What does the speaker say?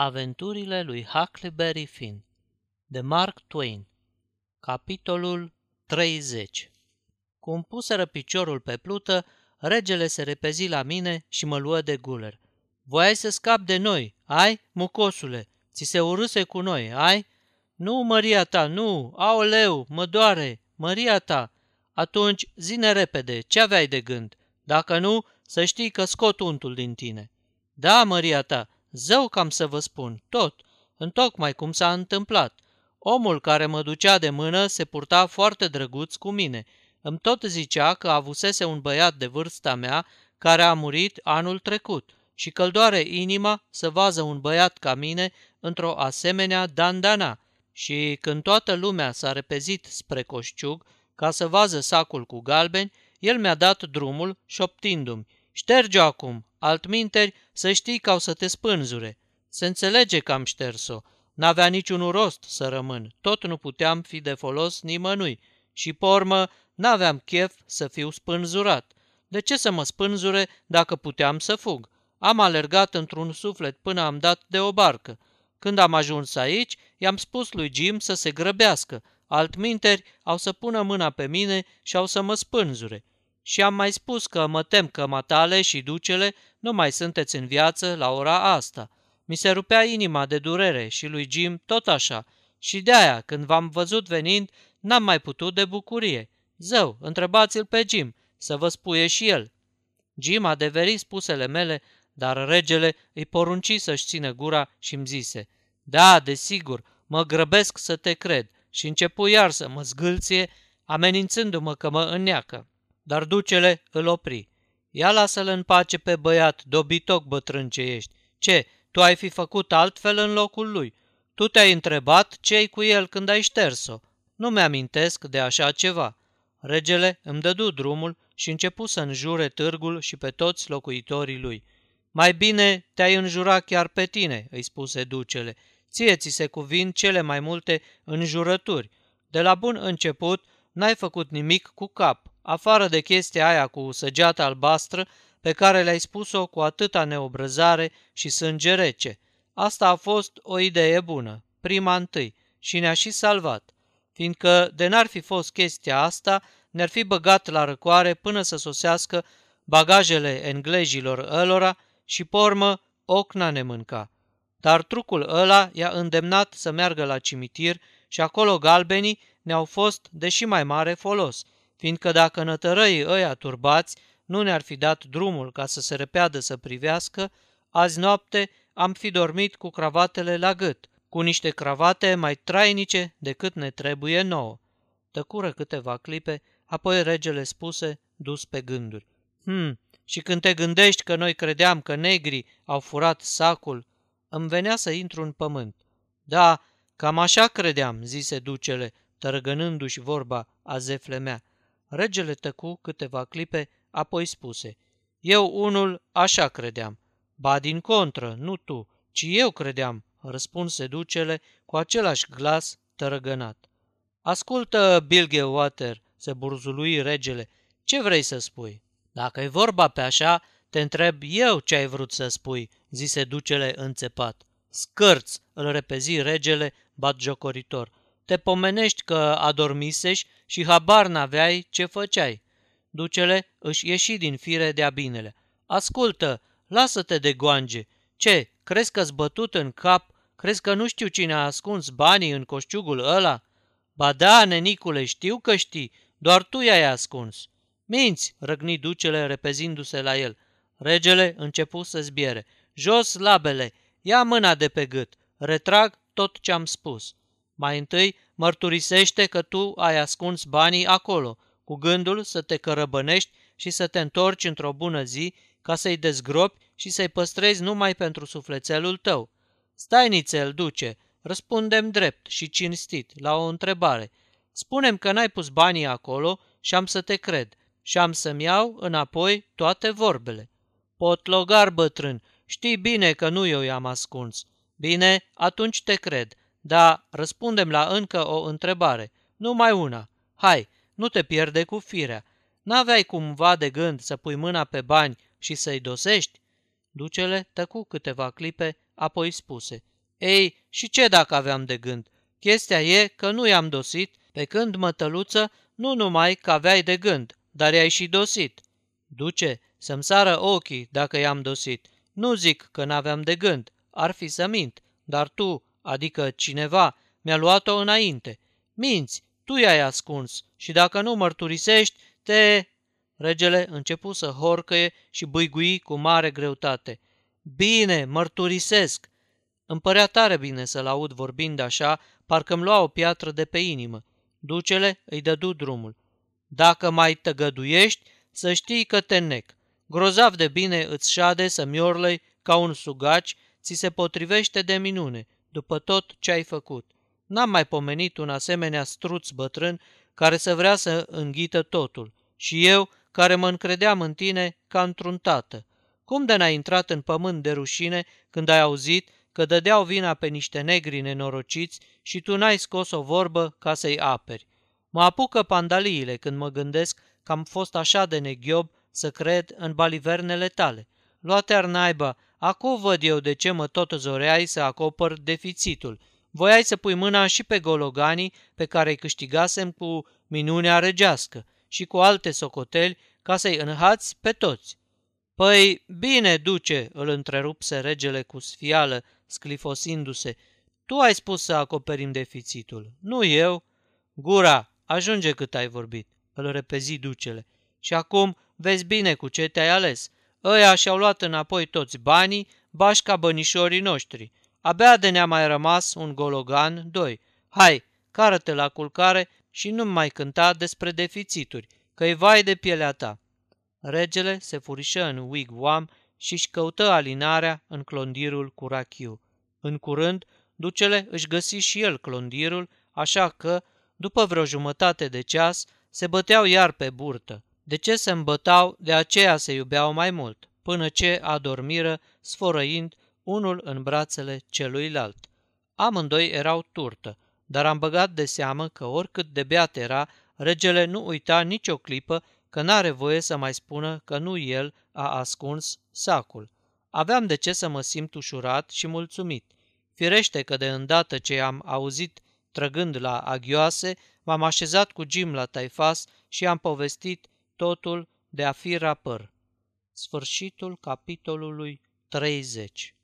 Aventurile lui Huckleberry Finn de Mark Twain Capitolul 30 Cum puseră piciorul pe plută, regele se repezi la mine și mă luă de guler. Voiai să scap de noi, ai, mucosule? Ți se urâse cu noi, ai? Nu, Maria ta, nu, aoleu, mă doare, Maria ta. Atunci, zine repede, ce aveai de gând? Dacă nu, să știi că scot untul din tine. Da, Maria ta, Zău cam să vă spun, tot, întocmai cum s-a întâmplat. Omul care mă ducea de mână se purta foarte drăguț cu mine. Îmi tot zicea că avusese un băiat de vârsta mea care a murit anul trecut și că doare inima să vază un băiat ca mine într-o asemenea dandana. Și când toată lumea s-a repezit spre coșciug ca să vază sacul cu galbeni, el mi-a dat drumul șoptindu-mi, șterge-o acum, altminteri să știi că au să te spânzure. Se înțelege că am șters-o. N-avea niciun rost să rămân, tot nu puteam fi de folos nimănui și, pormă, n-aveam chef să fiu spânzurat. De ce să mă spânzure dacă puteam să fug? Am alergat într-un suflet până am dat de o barcă. Când am ajuns aici, i-am spus lui Jim să se grăbească, altminteri au să pună mâna pe mine și au să mă spânzure. Și am mai spus că mă tem că matale și ducele nu mai sunteți în viață la ora asta. Mi se rupea inima de durere și lui Jim tot așa. Și de aia, când v-am văzut venind, n-am mai putut de bucurie. Zău, întrebați-l pe Jim, să vă spuie și el. Jim a deverit spusele mele, dar regele îi porunci să-și țină gura și îmi zise, Da, desigur, mă grăbesc să te cred și începu iar să mă zgâlție, amenințându-mă că mă înneacă. Dar ducele îl opri. Ia lasă-l în pace pe băiat, dobitoc bătrân ce ești. Ce, tu ai fi făcut altfel în locul lui? Tu te-ai întrebat ce cu el când ai șters-o. Nu mi-amintesc de așa ceva. Regele îmi dădu drumul și începu să înjure târgul și pe toți locuitorii lui. Mai bine te-ai înjura chiar pe tine, îi spuse ducele. Ție ți se cuvin cele mai multe înjurături. De la bun început n-ai făcut nimic cu cap afară de chestia aia cu săgeata albastră pe care le-ai spus-o cu atâta neobrăzare și sânge rece. Asta a fost o idee bună, prima întâi, și ne-a și salvat, fiindcă de n-ar fi fost chestia asta, ne-ar fi băgat la răcoare până să sosească bagajele englezilor ălora și pormă ocna ne mânca. Dar trucul ăla i-a îndemnat să meargă la cimitir și acolo galbenii ne-au fost de și mai mare folos – fiindcă dacă nătărăii ăia turbați nu ne-ar fi dat drumul ca să se repeadă să privească, azi noapte am fi dormit cu cravatele la gât, cu niște cravate mai trainice decât ne trebuie nouă. Tăcură câteva clipe, apoi regele spuse, dus pe gânduri. Hm, și când te gândești că noi credeam că negrii au furat sacul, îmi venea să intru în pământ. Da, cam așa credeam, zise ducele, tărăgănându-și vorba a zefle mea. Regele tăcu câteva clipe, apoi spuse, Eu unul așa credeam. Ba din contră, nu tu, ci eu credeam, răspunse ducele cu același glas tărăgănat. Ascultă, Bilgewater, se burzului regele, ce vrei să spui? Dacă e vorba pe așa, te întreb eu ce ai vrut să spui, zise ducele înțepat. Scârț, îl repezi regele batjocoritor. Te pomenești că adormisești și habar n-aveai ce făceai. Ducele își ieși din fire de-a binele. Ascultă, lasă-te de goange. Ce, crezi că-s bătut în cap? Crezi că nu știu cine a ascuns banii în coșciugul ăla? Ba da, nenicule, știu că știi, doar tu i-ai ascuns. Minți, răgni ducele repezindu-se la el. Regele începu să zbiere. Jos labele, ia mâna de pe gât, retrag tot ce am spus. Mai întâi, mărturisește că tu ai ascuns banii acolo, cu gândul să te cărăbănești și să te întorci într-o bună zi ca să-i dezgropi și să-i păstrezi numai pentru sufletelul tău. Stai nițel, duce, răspundem drept și cinstit la o întrebare. Spunem că n-ai pus banii acolo și am să te cred și am să-mi iau înapoi toate vorbele. Potlogar bătrân, știi bine că nu eu i-am ascuns. Bine, atunci te cred, da, răspundem la încă o întrebare. Numai una. Hai, nu te pierde cu firea. N-aveai cumva de gând să pui mâna pe bani și să-i dosești? Ducele tăcu câteva clipe, apoi spuse. Ei, și ce dacă aveam de gând? Chestia e că nu i-am dosit, pe când, mătăluță, nu numai că aveai de gând, dar i-ai și dosit. Duce, să-mi sară ochii dacă i-am dosit. Nu zic că n-aveam de gând, ar fi să mint, dar tu, adică cineva, mi-a luat-o înainte. Minți, tu i-ai ascuns și dacă nu mărturisești, te... Regele începu să horcăie și băigui cu mare greutate. Bine, mărturisesc! Îmi părea tare bine să-l aud vorbind așa, parcă-mi lua o piatră de pe inimă. Ducele îi dădu drumul. Dacă mai tăgăduiești, să știi că te nec. Grozav de bine îți șade să miorlăi ca un sugaci, ți se potrivește de minune, după tot ce ai făcut. N-am mai pomenit un asemenea struț bătrân care să vrea să înghită totul. Și eu, care mă încredeam în tine ca într-un tată. Cum de n-ai intrat în pământ de rușine când ai auzit că dădeau vina pe niște negri nenorociți și tu n-ai scos o vorbă ca să-i aperi? Mă apucă pandaliile când mă gândesc că am fost așa de neghiob să cred în balivernele tale. Luate-ar naiba, acum văd eu de ce mă tot zoreai să acopăr deficitul. Voiai să pui mâna și pe gologanii pe care îi câștigasem cu minunea regească și cu alte socoteli ca să-i înhați pe toți. Păi, bine, duce, îl întrerupse regele cu sfială, sclifosindu-se. Tu ai spus să acoperim deficitul, nu eu. Gura, ajunge cât ai vorbit, îl repezi ducele. Și acum vezi bine cu ce te-ai ales. Ăia și-au luat înapoi toți banii, bașca bănișorii noștri. Abia de ne-a mai rămas un gologan, doi. Hai, cară-te la culcare și nu mai cânta despre deficituri, că-i vai de pielea ta. Regele se furișă în wigwam și își căută alinarea în clondirul cu rachiu. În curând, ducele își găsi și el clondirul, așa că, după vreo jumătate de ceas, se băteau iar pe burtă. De ce se îmbătau, de aceea se iubeau mai mult, până ce adormiră, sfărăind unul în brațele celuilalt. Amândoi erau turtă, dar am băgat de seamă că oricât de beat era, regele nu uita nicio clipă că n-are voie să mai spună că nu el a ascuns sacul. Aveam de ce să mă simt ușurat și mulțumit. Firește că de îndată ce am auzit trăgând la aghioase, m-am așezat cu Jim la taifas și am povestit totul de a fi rapăr. Sfârșitul capitolului 30